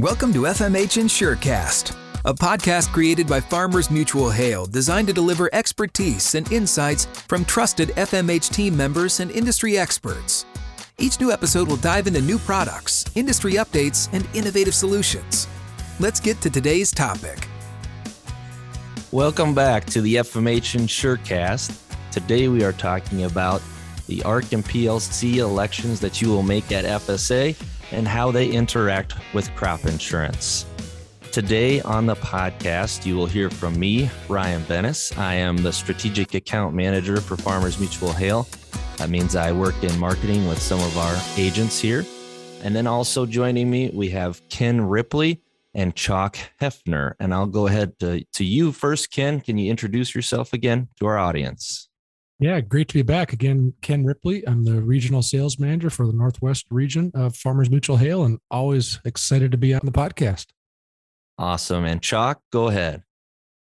Welcome to FMH InsureCast, a podcast created by Farmers Mutual Hail designed to deliver expertise and insights from trusted FMH team members and industry experts. Each new episode will dive into new products, industry updates, and innovative solutions. Let's get to today's topic. Welcome back to the FMH InsureCast. Today we are talking about the ARC and PLC elections that you will make at FSA and how they interact with crop insurance. Today on the podcast, you will hear from me, Ryan Bennis. I am the strategic account manager for Farmers Mutual Hail. That means I work in marketing with some of our agents here. And then also joining me, we have Ken Ripley and Chalk Hefner. And I'll go ahead to, to you first, Ken. Can you introduce yourself again to our audience? Yeah, great to be back again. Ken Ripley. I'm the regional sales manager for the Northwest region of Farmers Mutual Hail and always excited to be on the podcast. Awesome. And Chalk, go ahead.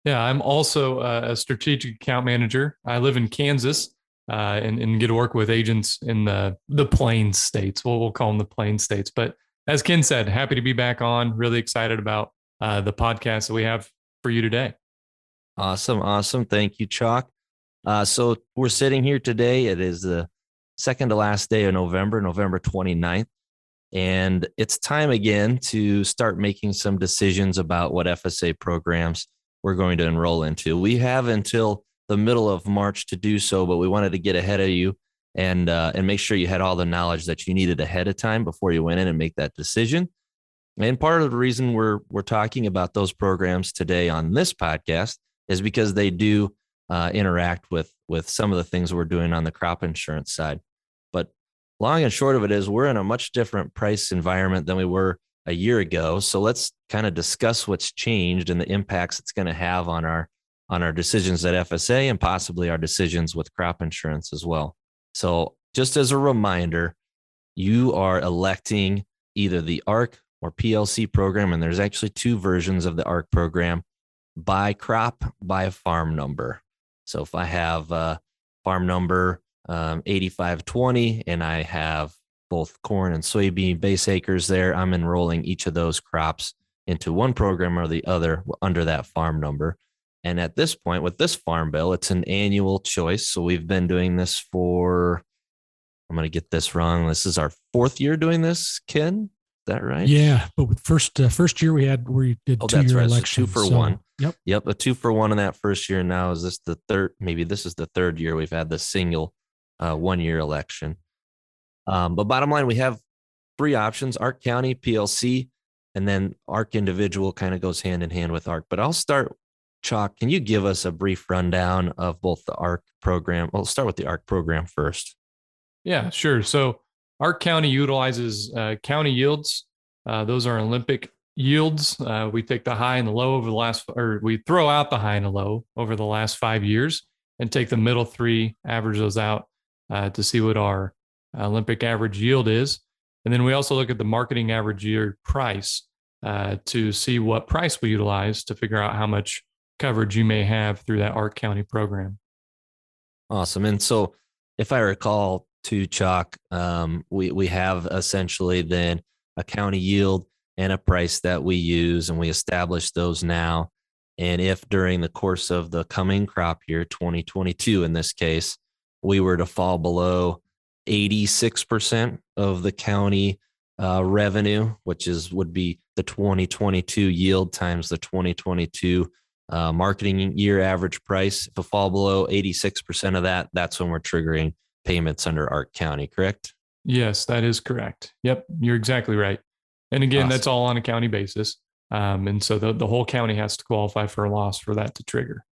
Yeah, I'm also a strategic account manager. I live in Kansas uh, and, and get to work with agents in the, the plain states. Well, we'll call them the plain states. But as Ken said, happy to be back on. Really excited about uh, the podcast that we have for you today. Awesome. Awesome. Thank you, Chalk. Uh, so we're sitting here today. It is the second to last day of November, November 29th. And it's time again to start making some decisions about what FSA programs we're going to enroll into. We have until the middle of March to do so, but we wanted to get ahead of you and uh, and make sure you had all the knowledge that you needed ahead of time before you went in and make that decision. And part of the reason we're we're talking about those programs today on this podcast is because they do uh, interact with with some of the things we're doing on the crop insurance side. But long and short of it is we're in a much different price environment than we were a year ago. So let's kind of discuss what's changed and the impacts it's going to have on our on our decisions at FSA and possibly our decisions with crop insurance as well. So just as a reminder, you are electing either the ARC or PLC program, and there's actually two versions of the ARC program by crop by farm number. So if I have a farm number um, 8520 and I have both corn and soybean base acres there, I'm enrolling each of those crops into one program or the other under that farm number. And at this point, with this farm bill, it's an annual choice. So we've been doing this for, I'm going to get this wrong. This is our fourth year doing this, Ken that right? Yeah, but with first uh, first year we had we did oh, two year right. election, so two for so, one. Yep, yep, a two for one in that first year. And now is this the third? Maybe this is the third year we've had the single uh, one year election. Um, but bottom line, we have three options: ARC County, PLC, and then ARC Individual kind of goes hand in hand with ARC. But I'll start. Chalk, can you give us a brief rundown of both the ARC program? Well, start with the ARC program first. Yeah, sure. So ARC County utilizes uh, county yields. Uh, those are Olympic yields. Uh, we take the high and the low over the last, or we throw out the high and the low over the last five years and take the middle three, average those out uh, to see what our Olympic average yield is. And then we also look at the marketing average year price uh, to see what price we utilize to figure out how much coverage you may have through that ARC County program. Awesome. And so, if I recall, to chalk, um, we we have essentially then a county yield and a price that we use, and we establish those now. And if during the course of the coming crop year, 2022 in this case, we were to fall below 86% of the county uh, revenue, which is would be the 2022 yield times the 2022 uh, marketing year average price. If it fall below 86% of that, that's when we're triggering payments under ARC County, correct? Yes, that is correct. Yep, you're exactly right. And again, awesome. that's all on a county basis. Um, and so the, the whole county has to qualify for a loss for that to trigger.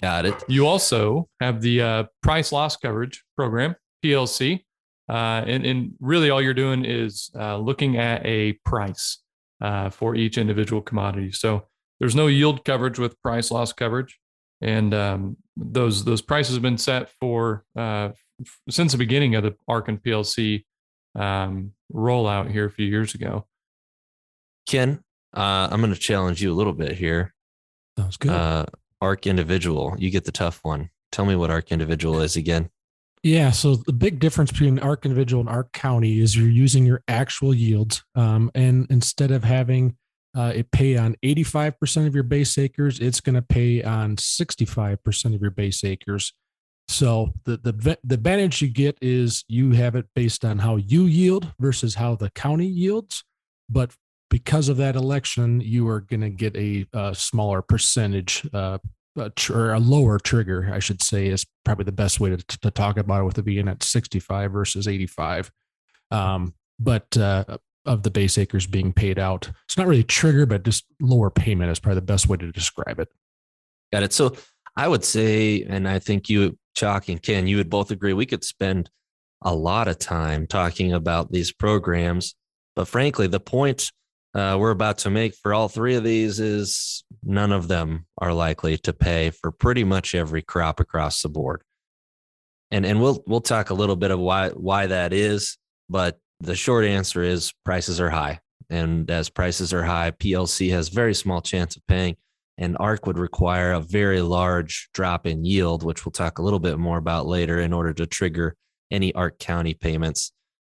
Got it. You also have the uh, price loss coverage program, PLC. Uh, and, and really all you're doing is uh, looking at a price uh, for each individual commodity. So there's no yield coverage with price loss coverage. And um, those those prices have been set for uh, since the beginning of the ARC and PLC um, rollout here a few years ago. Ken, uh, I'm going to challenge you a little bit here. Sounds good. Uh, ARC individual, you get the tough one. Tell me what ARC individual is again. Yeah. So the big difference between ARC individual and ARC county is you're using your actual yields. Um, and instead of having uh, it pay on 85% of your base acres, it's going to pay on 65% of your base acres. So the, the the advantage you get is you have it based on how you yield versus how the county yields. But because of that election, you are going to get a, a, smaller percentage uh, a tr- or a lower trigger, I should say, is probably the best way to, to talk about it with it being at 65 versus 85. Um, but uh, of the base acres being paid out. It's not really trigger, but just lower payment is probably the best way to describe it. Got it. So I would say, and I think you, Chalk and Ken, you would both agree we could spend a lot of time talking about these programs. But frankly, the point uh, we're about to make for all three of these is none of them are likely to pay for pretty much every crop across the board. And and we'll we'll talk a little bit of why why that is, but the short answer is prices are high. And as prices are high, PLC has very small chance of paying and ARC would require a very large drop in yield, which we'll talk a little bit more about later in order to trigger any ARC County payments.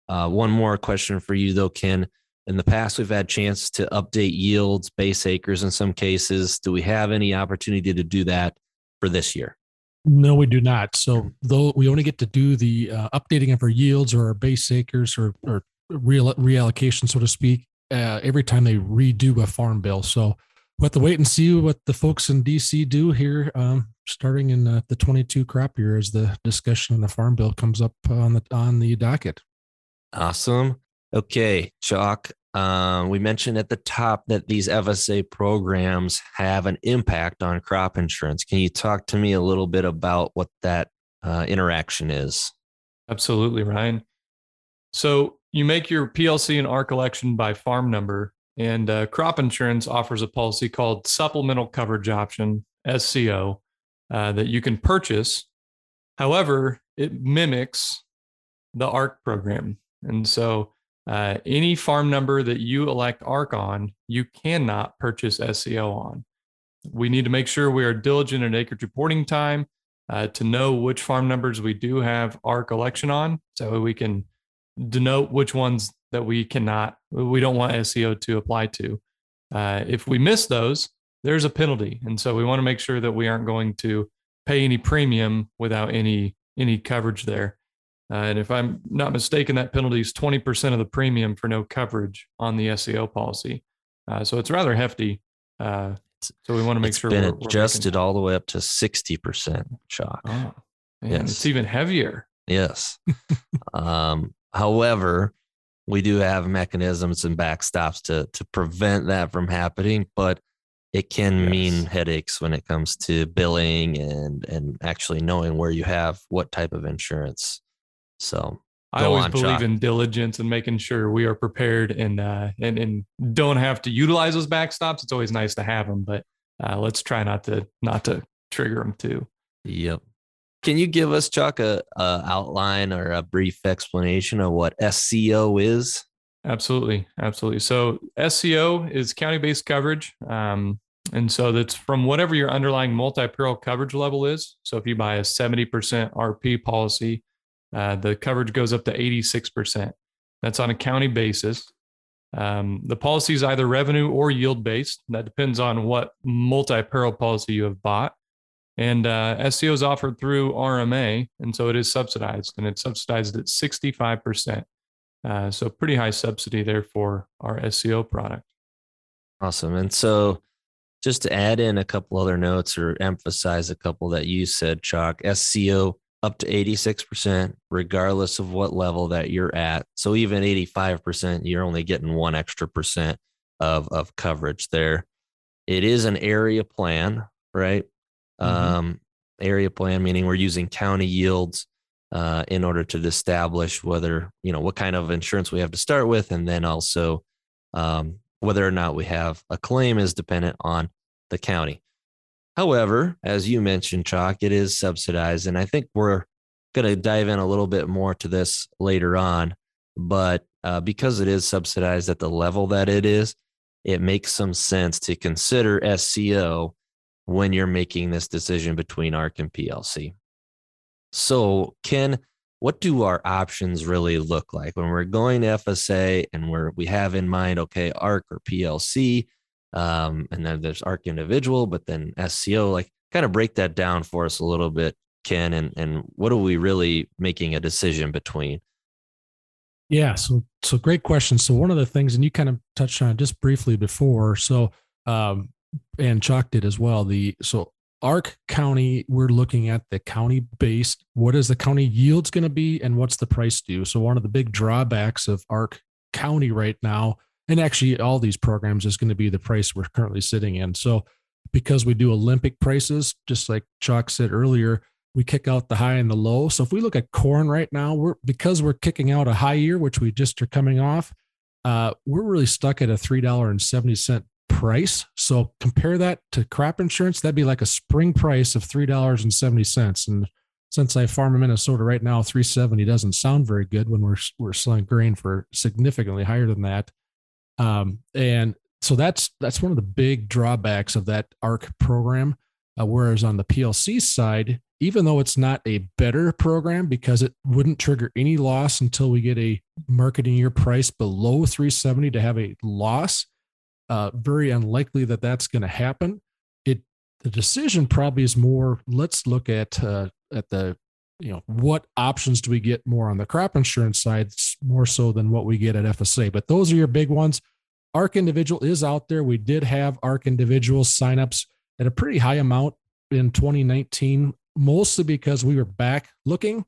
Uh, one more question for you though, Ken. In the past we've had chance to update yields base acres in some cases. Do we have any opportunity to do that for this year? No we do not. So though we only get to do the uh, updating of our yields or our base acres or, or real reallocation so to speak uh, every time they redo a farm bill. So we'll have to wait and see what the folks in dc do here um, starting in uh, the 22 crop year as the discussion on the farm bill comes up on the on the docket awesome Okay, Chuck. Um, we mentioned at the top that these FSA programs have an impact on crop insurance. Can you talk to me a little bit about what that uh, interaction is? Absolutely, Ryan. So you make your PLC and ARC election by farm number, and uh, crop insurance offers a policy called Supplemental Coverage Option (SCO) uh, that you can purchase. However, it mimics the ARC program, and so uh, any farm number that you elect ARC on, you cannot purchase SCO on. We need to make sure we are diligent in acreage reporting time uh, to know which farm numbers we do have ARC election on so we can denote which ones that we cannot, we don't want SCO to apply to. Uh, if we miss those, there's a penalty. And so we want to make sure that we aren't going to pay any premium without any any coverage there. Uh, and if I'm not mistaken, that penalty is 20% of the premium for no coverage on the SCO policy. Uh, so it's rather hefty. Uh, so we want to make it's sure been we're, adjusted we're all the way up to 60% Chalk. Oh, man, yes. It's even heavier. Yes. um, however, we do have mechanisms and backstops to to prevent that from happening, but it can yes. mean headaches when it comes to billing and and actually knowing where you have what type of insurance. So I always on, believe in diligence and making sure we are prepared and uh, and and don't have to utilize those backstops. It's always nice to have them, but uh, let's try not to not to trigger them too. Yep. Can you give us Chuck a, a outline or a brief explanation of what SCO is? Absolutely, absolutely. So SCO is county-based coverage, um, and so that's from whatever your underlying multi-peril coverage level is. So if you buy a seventy percent RP policy uh, the coverage goes up to 86%. That's on a county basis. Um, the policy is either revenue or yield based. That depends on what multi peril policy you have bought. And uh, SCO is offered through RMA, and so it is subsidized, and it's subsidized at 65%. Uh, so pretty high subsidy there for our SCO product. Awesome. And so just to add in a couple other notes or emphasize a couple that you said, Chalk, SCO up to 86%, regardless of what level that you're at. So even 85%, you're only getting one extra percent of, of coverage there. It is an area plan, right? Mm-hmm. Um, area plan, meaning we're using county yields uh, in order to establish whether, you know, what kind of insurance we have to start with. And then also um, whether or not we have a claim is dependent on the county. However, as you mentioned, Chalk, it is subsidized. And I think we're going to dive in a little bit more to this later on. But uh, because it is subsidized at the level that it is, it makes some sense to consider SCO when you're making this decision between ARC and PLC. So, Ken, what do our options really look like when we're going to FSA and we're we have in mind okay ARC or PLC, um, and then there's ARC individual, but then SCO. Like, kind of break that down for us a little bit, Ken, and and what are we really making a decision between? Yeah, so so great question. So one of the things, and you kind of touched on it just briefly before. So um, and Chuck did as well. The so ARC County, we're looking at the county based. What is the county yields going to be, and what's the price due? So one of the big drawbacks of ARC County right now, and actually all these programs, is going to be the price we're currently sitting in. So because we do Olympic prices, just like Chuck said earlier, we kick out the high and the low. So if we look at corn right now, we're because we're kicking out a high year, which we just are coming off. Uh, we're really stuck at a three dollar and seventy cent price. So compare that to crop insurance. That'd be like a spring price of three dollars and seventy cents. And since I farm in Minnesota right now, three seventy doesn't sound very good when we're we're selling grain for significantly higher than that. Um, and so that's that's one of the big drawbacks of that ARC program. Uh, whereas on the PLC side, even though it's not a better program because it wouldn't trigger any loss until we get a marketing year price below 370 to have a loss, uh, very unlikely that that's going to happen. It the decision probably is more. Let's look at uh, at the you know what options do we get more on the crop insurance side more so than what we get at FSA. But those are your big ones. ARC individual is out there. We did have ARC individual signups at a pretty high amount in 2019, mostly because we were back looking,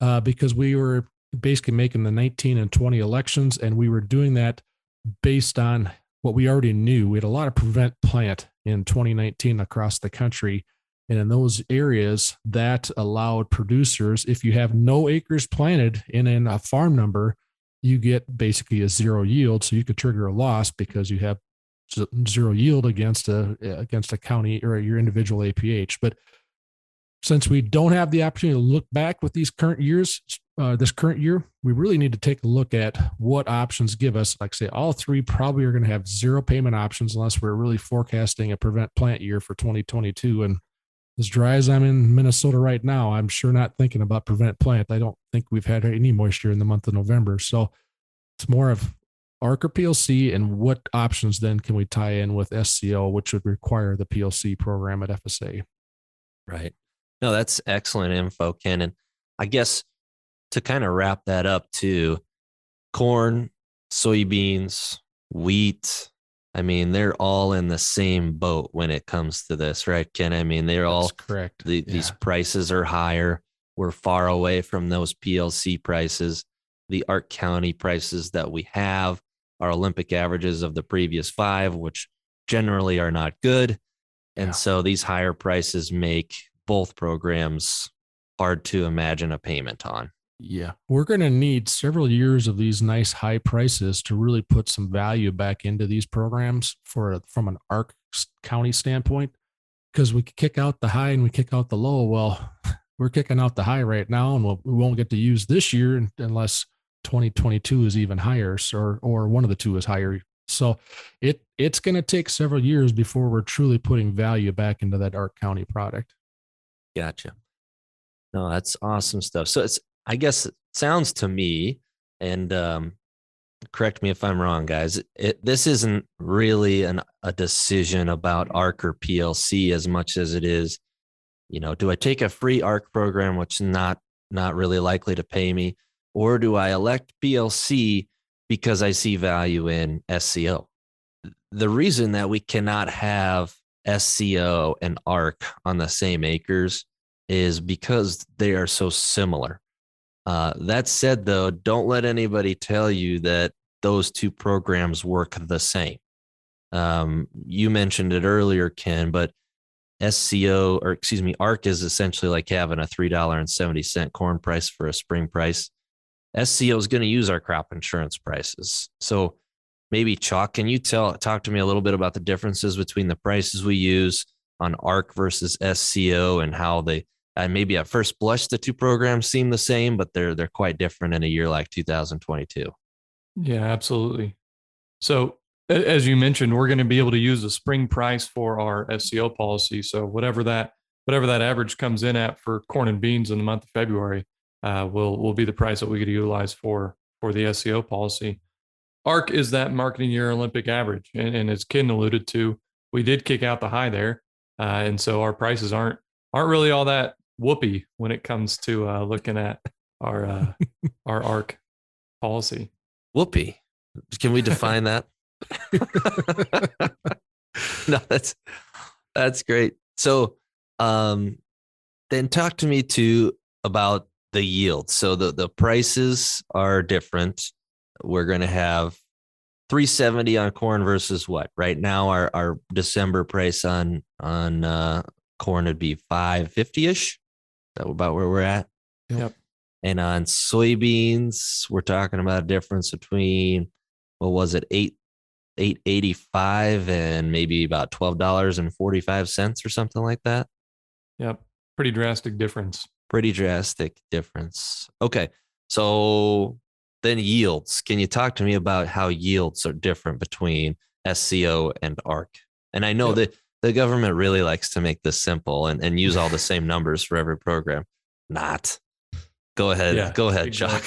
uh, because we were basically making the 19 and 20 elections, and we were doing that based on what we already knew. We had a lot of prevent plant in 2019 across the country. And in those areas, that allowed producers, if you have no acres planted in, in a farm number, you get basically a zero yield. So you could trigger a loss because you have zero yield against a against a county or your individual APH. But since we don't have the opportunity to look back with these current years, uh, this current year, we really need to take a look at what options give us. Like say, all three probably are going to have zero payment options unless we're really forecasting a prevent plant year for 2022. And as dry as I'm in Minnesota right now, I'm sure not thinking about prevent plant. I don't think we've had any moisture in the month of November, so it's more of ARC or PLC, and what options then can we tie in with SCO, which would require the PLC program at FSA. Right. No, that's excellent info, Ken. And I guess to kind of wrap that up too, corn, soybeans, wheat. I mean, they're all in the same boat when it comes to this, right, Ken? I mean, they're all correct. The, yeah. These prices are higher. We're far away from those PLC prices. The ARC County prices that we have are Olympic averages of the previous five, which generally are not good. And yeah. so these higher prices make both programs hard to imagine a payment on. Yeah, we're going to need several years of these nice high prices to really put some value back into these programs for from an ARC county standpoint. Because we kick out the high and we kick out the low. Well, we're kicking out the high right now, and we won't get to use this year unless 2022 is even higher, or or one of the two is higher. So it it's going to take several years before we're truly putting value back into that ARC County product. Gotcha. No, that's awesome stuff. So it's, I guess it sounds to me, and um, correct me if I'm wrong, guys. It, this isn't really an, a decision about ARC or PLC as much as it is, you know, do I take a free ARC program, which not not really likely to pay me, or do I elect PLC because I see value in SCO? The reason that we cannot have SCO and ARC on the same acres is because they are so similar. Uh, that said, though, don't let anybody tell you that those two programs work the same. Um, you mentioned it earlier, Ken, but SCO or excuse me, ARC is essentially like having a three dollar and seventy cent corn price for a spring price. SCO is going to use our crop insurance prices. So maybe Chalk, can you tell talk to me a little bit about the differences between the prices we use on ARC versus SCO and how they and maybe at first blush the two programs seem the same, but they're they're quite different in a year like 2022. Yeah, absolutely. So as you mentioned, we're going to be able to use a spring price for our SCO policy. So whatever that whatever that average comes in at for corn and beans in the month of February, uh, will will be the price that we could utilize for for the SCO policy. ARC is that marketing year Olympic average, and, and as Ken alluded to, we did kick out the high there, uh, and so our prices aren't aren't really all that whoopee when it comes to uh, looking at our uh, our ARC policy. Whoopee. Can we define that? no, that's that's great. So, um, then talk to me too about the yield. So the the prices are different. We're going to have 370 on corn versus what? Right now, our our December price on on uh, corn would be 550 ish. That about where we're at. Yep. And on soybeans, we're talking about a difference between what was it, eight eight eighty five and maybe about twelve dollars and forty five cents or something like that. Yep, pretty drastic difference. Pretty drastic difference. Okay, so then yields. Can you talk to me about how yields are different between SCO and ARC? And I know Yep. that the government really likes to make this simple and, and use all the same numbers for every program. Not. Go ahead. Yeah, Go ahead, Chuck.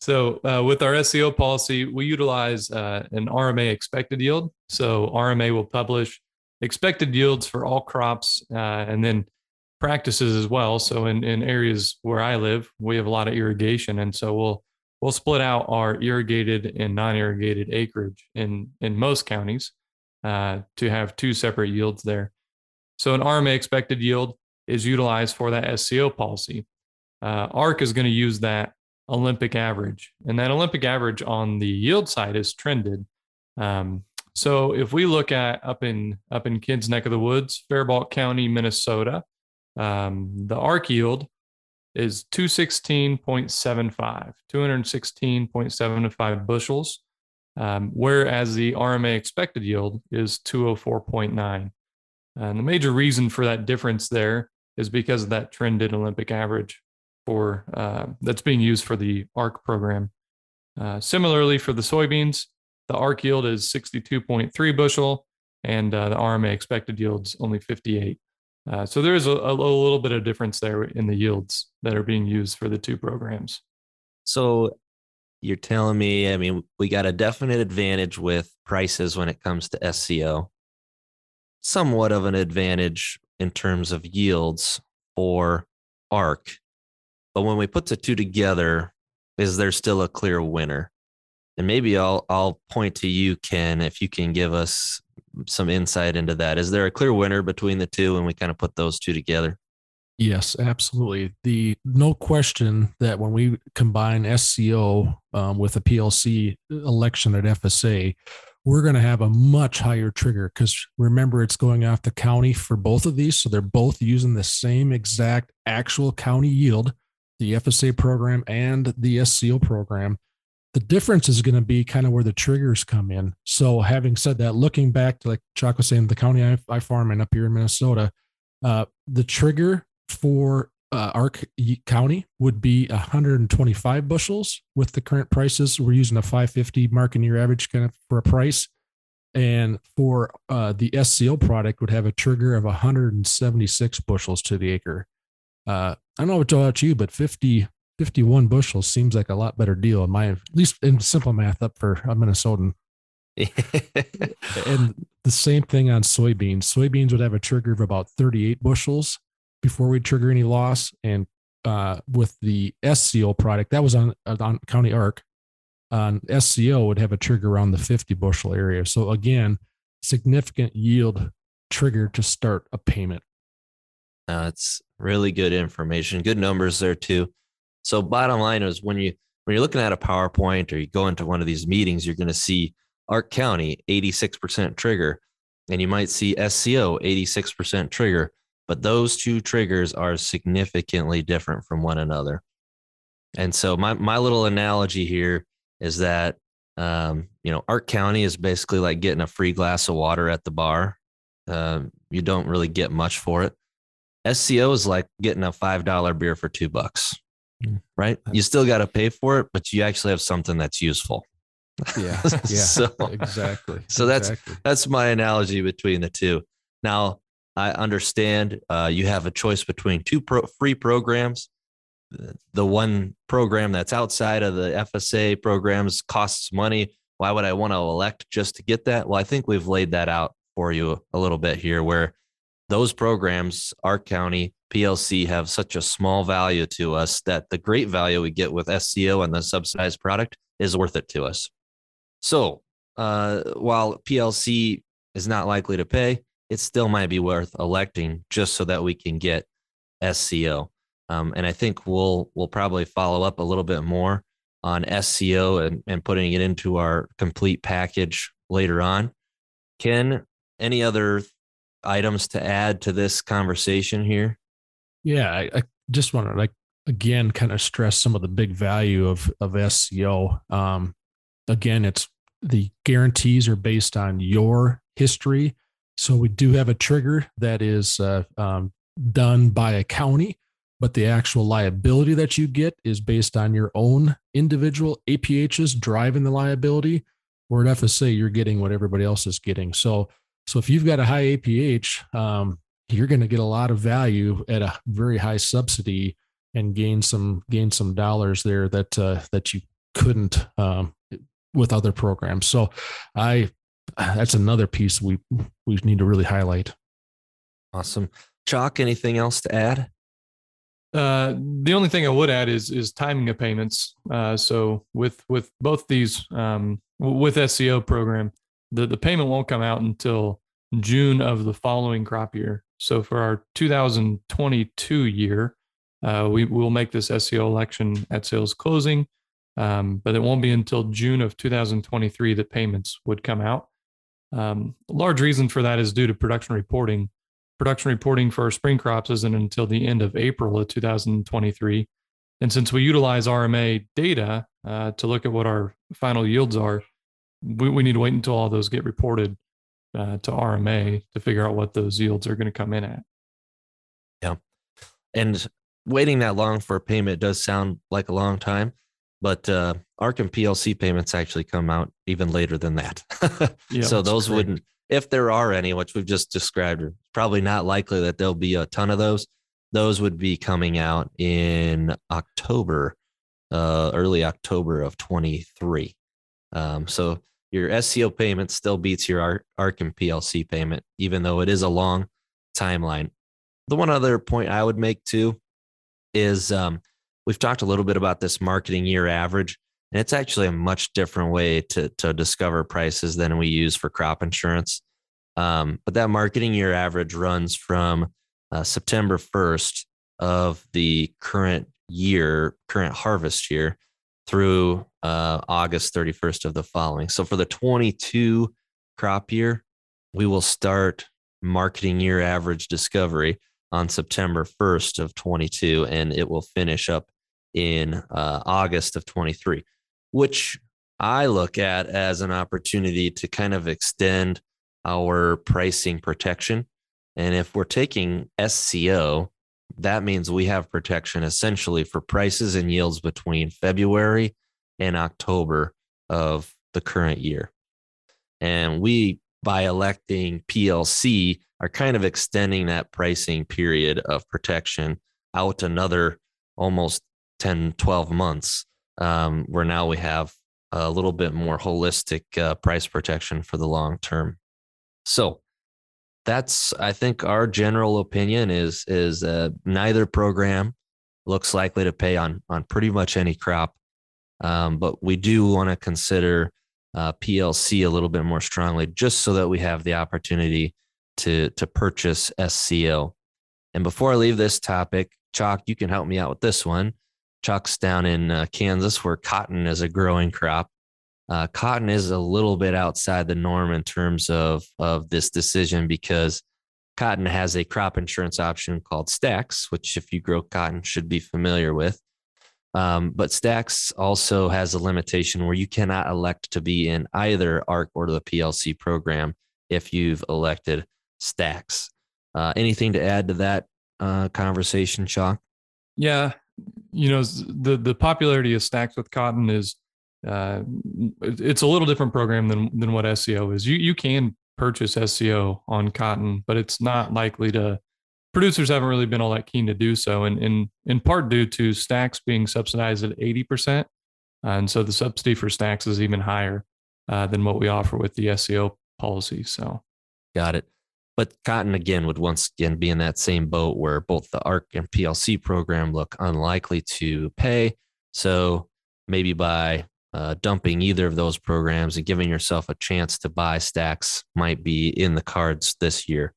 So uh, with our SCO policy, we utilize uh, an RMA expected yield. So RMA will publish expected yields for all crops uh, and then practices as well. So in, in areas where I live, we have a lot of irrigation, and so we'll we'll split out our irrigated and non-irrigated acreage in in most counties uh, to have two separate yields there. So an RMA expected yield is utilized for that SCO policy uh, ARC is going to use that Olympic average, and that Olympic average on the yield side is trended. Um, so if we look at up in up in Ken's neck of the woods, Faribault County, Minnesota, um, the ARC yield is 216.75, 216.75 bushels, um, whereas the RMA expected yield is 204.9. And the major reason for that difference there is because of that trended Olympic average for uh, that's being used for the ARC program. Uh, similarly, for the soybeans, the ARC yield is 62.3 bushel, and uh, the RMA expected yields only 58. Uh, so there is a, a little bit of difference there in the yields that are being used for the two programs. So you're telling me, I mean, we got a definite advantage with prices when it comes to SCO, somewhat of an advantage in terms of yields for ARC. But when we put the two together, is there still a clear winner? And maybe I'll I'll point to you, Ken, if you can give us some insight into that. Is there a clear winner between the two when we kind of put those two together? Yes, absolutely. The no question that when we combine SCO um, with a PLC election at FSA, we're going to have a much higher trigger because remember it's going off the county for both of these, so they're both using the same exact actual county yield, the FSA program and the SCO program. The difference is going to be kind of where the triggers come in. So, having said that, looking back to like Chuck was saying, the county I, I farm in up here in Minnesota, uh, the trigger for uh, Arc County would be 125 bushels with the current prices. We're using a 550 market year average kind of for a price. And for uh, the SCO product would have a trigger of 176 bushels to the acre. Uh, I don't know about you, but 50, 51 bushels seems like a lot better deal in my, at least in simple math up for a Minnesotan. and the same thing on soybeans. Soybeans would have a trigger of about 38 bushels before we trigger any loss. And uh, with the SCO product, that was on on County Arc. On SCO would have a trigger around the 50 bushel area. So again, significant yield trigger to start a payment. That's really good information. Good numbers there too. So bottom line is when you when you're looking at a PowerPoint or you go into one of these meetings, you're going to see Arc County 86% trigger, and you might see SCO 86% trigger but those two triggers are significantly different from one another. And so my my little analogy here is that um, you know Arc County is basically like getting a free glass of water at the bar. Um, you don't really get much for it. SCO is like getting a five dollar beer for two bucks, right? You still got to pay for it, but you actually have something that's useful. Yeah, yeah, so, exactly. So that's exactly. that's my analogy between the two. Now I understand uh, you have a choice between two pro- free programs. the one program that's outside of the FSA programs costs money. Why would I want to elect just to get that? Well, I think we've laid that out for you a little bit here where those programs, our County, PLC have such a small value to us that the great value we get with SCO and the subsidized product is worth it to us. So uh, while PLC is not likely to pay, it still might be worth electing just so that we can get SCO. Um, and I think we'll we'll probably follow up a little bit more on SCO and, and putting it into our complete package later on. Ken, any other items to add to this conversation here? Yeah, I, I just want to like again kind of stress some of the big value of of SCO. Um, again, it's the guarantees are based on your history. So we do have a trigger that is uh, um, done by a county, but the actual liability that you get is based on your own individual APHs driving the liability. Or at FSA, you're getting what everybody else is getting. So, so if you've got a high APH, um, you're going to get a lot of value at a very high subsidy and gain some gain some dollars there that uh, that you couldn't um, with other programs. So I that's another piece we we need to really highlight. Awesome. Chalk, anything else to add? Uh, the only thing I would add is is timing of payments. Uh, so with with both these um, with SCO program, the the payment won't come out until June of the following crop year. So for our 2022 year, uh, we will make this SCO election at sales closing. Um, but it won't be until June of 2023 that payments would come out. Um, large reason for that is due to production reporting. Production reporting for our spring crops isn't until the end of April of 2023. And since we utilize RMA data uh, to look at what our final yields are, we, we, need to wait until all those get reported uh, to RMA to figure out what those yields are going to come in at. Yeah. And waiting that long for a payment does sound like a long time but uh, ARC and PLC payments actually come out even later than that. yeah, so those wouldn't, if there are any, which we've just described, probably not likely that there'll be a ton of those. Those would be coming out in October, uh, early October of 23. Um, so your SCO payment still beats your ARC and PLC payment, even though it is a long timeline. The one other point I would make too is um, we've talked a little bit about this marketing year average, and it's actually a much different way to, to discover prices than we use for crop insurance. Um, but that marketing year average runs from uh, September 1st of the current year, current harvest year, through uh, August 31st of the following. So for the 22 crop year, we will start marketing year average discovery on September 1st of 22, and it will finish up in uh, August of 23, which I look at as an opportunity to kind of extend our pricing protection. And if we're taking SCO, that means we have protection essentially for prices and yields between February and October of the current year. And we, by electing PLC, are kind of extending that pricing period of protection out another almost 10, 12 months, um, where now we have a little bit more holistic uh, price protection for the long term. So that's, I think, our general opinion is is uh, neither program looks likely to pay on on pretty much any crop, um, but we do want to consider uh, PLC a little bit more strongly, just so that we have the opportunity to to purchase SCO. And before I leave this topic, Chalk, you can help me out with this one. Chuck's down in uh, Kansas where cotton is a growing crop. Uh, cotton is a little bit outside the norm in terms of, of this decision because cotton has a crop insurance option called STAX, which, if you grow cotton, should be familiar with. Um, but STAX also has a limitation where you cannot elect to be in either ARC or the PLC program if you've elected STAX. Uh, anything to add to that uh, conversation, Chalk? Yeah, you know the the popularity of STAX with cotton is uh, it's a little different program than than what SCO is. You you can purchase SCO on cotton, but it's not likely to producers haven't really been all that keen to do so, and in in part due to STAX being subsidized at eighty percent, and so the subsidy for STAX is even higher uh, than what we offer with the SCO policy. So, got it. But Cotton again would once again be in that same boat where both the ARC and PLC program look unlikely to pay. So maybe by uh, dumping either of those programs and giving yourself a chance to buy STAX might be in the cards this year.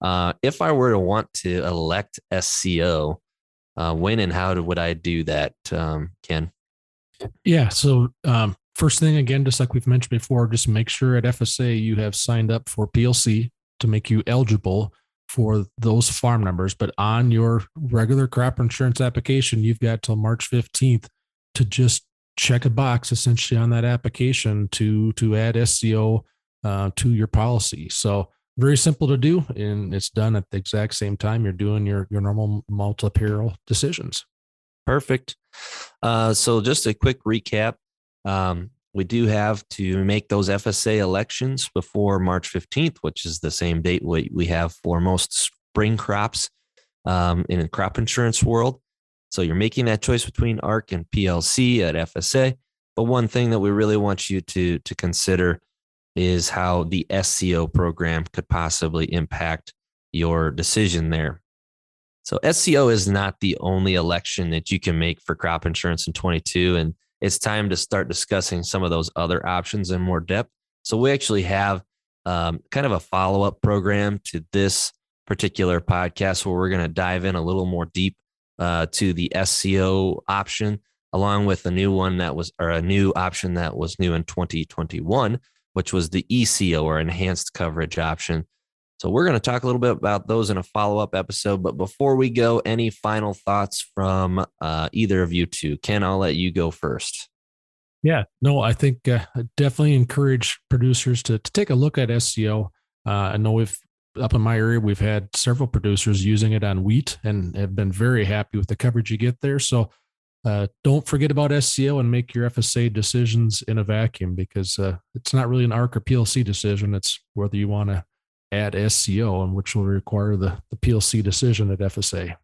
Uh, if I were to want to elect SCO, uh, when and how would I do that, um, Ken? Yeah. So, um, first thing, again, just like we've mentioned before, just make sure at FSA you have signed up for PLC to make you eligible for those farm numbers. But on your regular crop insurance application, you've got till March 15th to just check a box essentially on that application to to add SCO uh, to your policy. So very simple to do, and it's done at the exact same time you're doing your your normal multi-peril decisions. Perfect. Uh, so just a quick recap. Um, we do have to make those FSA elections before March 15th, which is the same date we, we have for most spring crops um, in the crop insurance world. So you're making that choice between ARC and PLC at FSA. But one thing that we really want you to, to consider is how the SCO program could possibly impact your decision there. So SCO is not the only election that you can make for crop insurance in 22. And it's time to start discussing some of those other options in more depth. So we actually have um, kind of a follow up program to this particular podcast where we're going to dive in a little more deep uh, to the SCO option, along with a new one that was, or a new option that was new in 2021, which was the ECO or enhanced coverage option. So we're going to talk a little bit about those in a follow up episode. But before we go, any final thoughts from uh, either of you two? Ken, I'll let you go first. Yeah, no, I think uh, definitely encourage producers to, to take a look at SCO. Uh, I know we've up in my area, we've had several producers using it on wheat and have been very happy with the coverage you get there. So uh, don't forget about SCO and make your FSA decisions in a vacuum because uh, it's not really an ARC or PLC decision. It's whether you want to add SCO and which will require the, the PLC decision at FSA.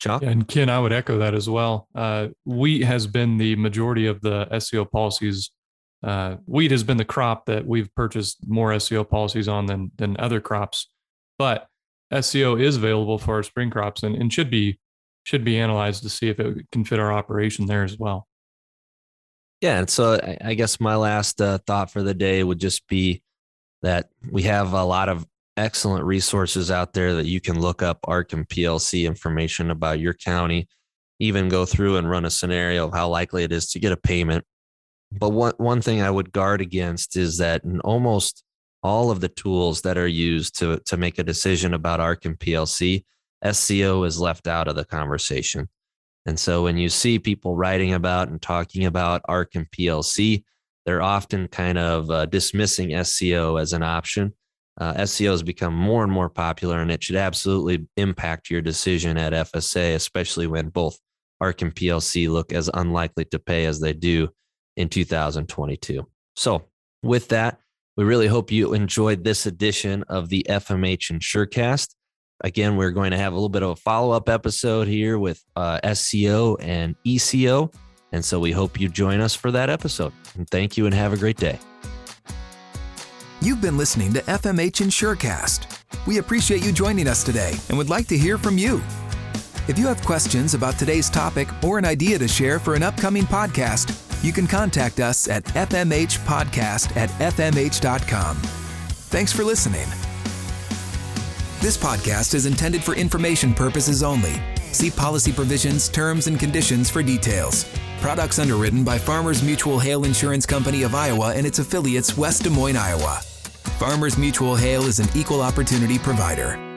Chuck? And Ken, I would echo that as well. Uh, wheat has been the majority of the SCO policies uh, wheat has been the crop that we've purchased more SCO policies on than than other crops, but SCO is available for our spring crops and, and should be should be analyzed to see if it can fit our operation there as well. Yeah, and so I, I guess my last uh, thought for the day would just be that we have a lot of excellent resources out there that you can look up ARC and PLC information about your county, even go through and run a scenario of how likely it is to get a payment but one, one thing I would guard against is that in almost all of the tools that are used to, to make a decision about ARC and PLC, SCO is left out of the conversation. And so when you see people writing about and talking about ARC and PLC, they're often kind of uh, dismissing SCO as an option. Uh, SCO has become more and more popular, and it should absolutely impact your decision at FSA, especially when both ARC and PLC look as unlikely to pay as they do in 2022. So, with that, we really hope you enjoyed this edition of the FMH Insurecast. Again, we're going to have a little bit of a follow up episode here with uh, SCO and ECO. And so we hope you join us for that episode. And thank you and have a great day. You've been listening to FMH Insurecast. We appreciate you joining us today and would like to hear from you. If you have questions about today's topic or an idea to share for an upcoming podcast, you can contact us at fmhpodcast at fmh.com. Thanks for listening. This podcast is intended for information purposes only. See policy provisions, terms, and conditions for details. Products underwritten by Farmers Mutual Hail Insurance Company of Iowa and its affiliates, West Des Moines, Iowa. Farmers Mutual Hail is an equal opportunity provider.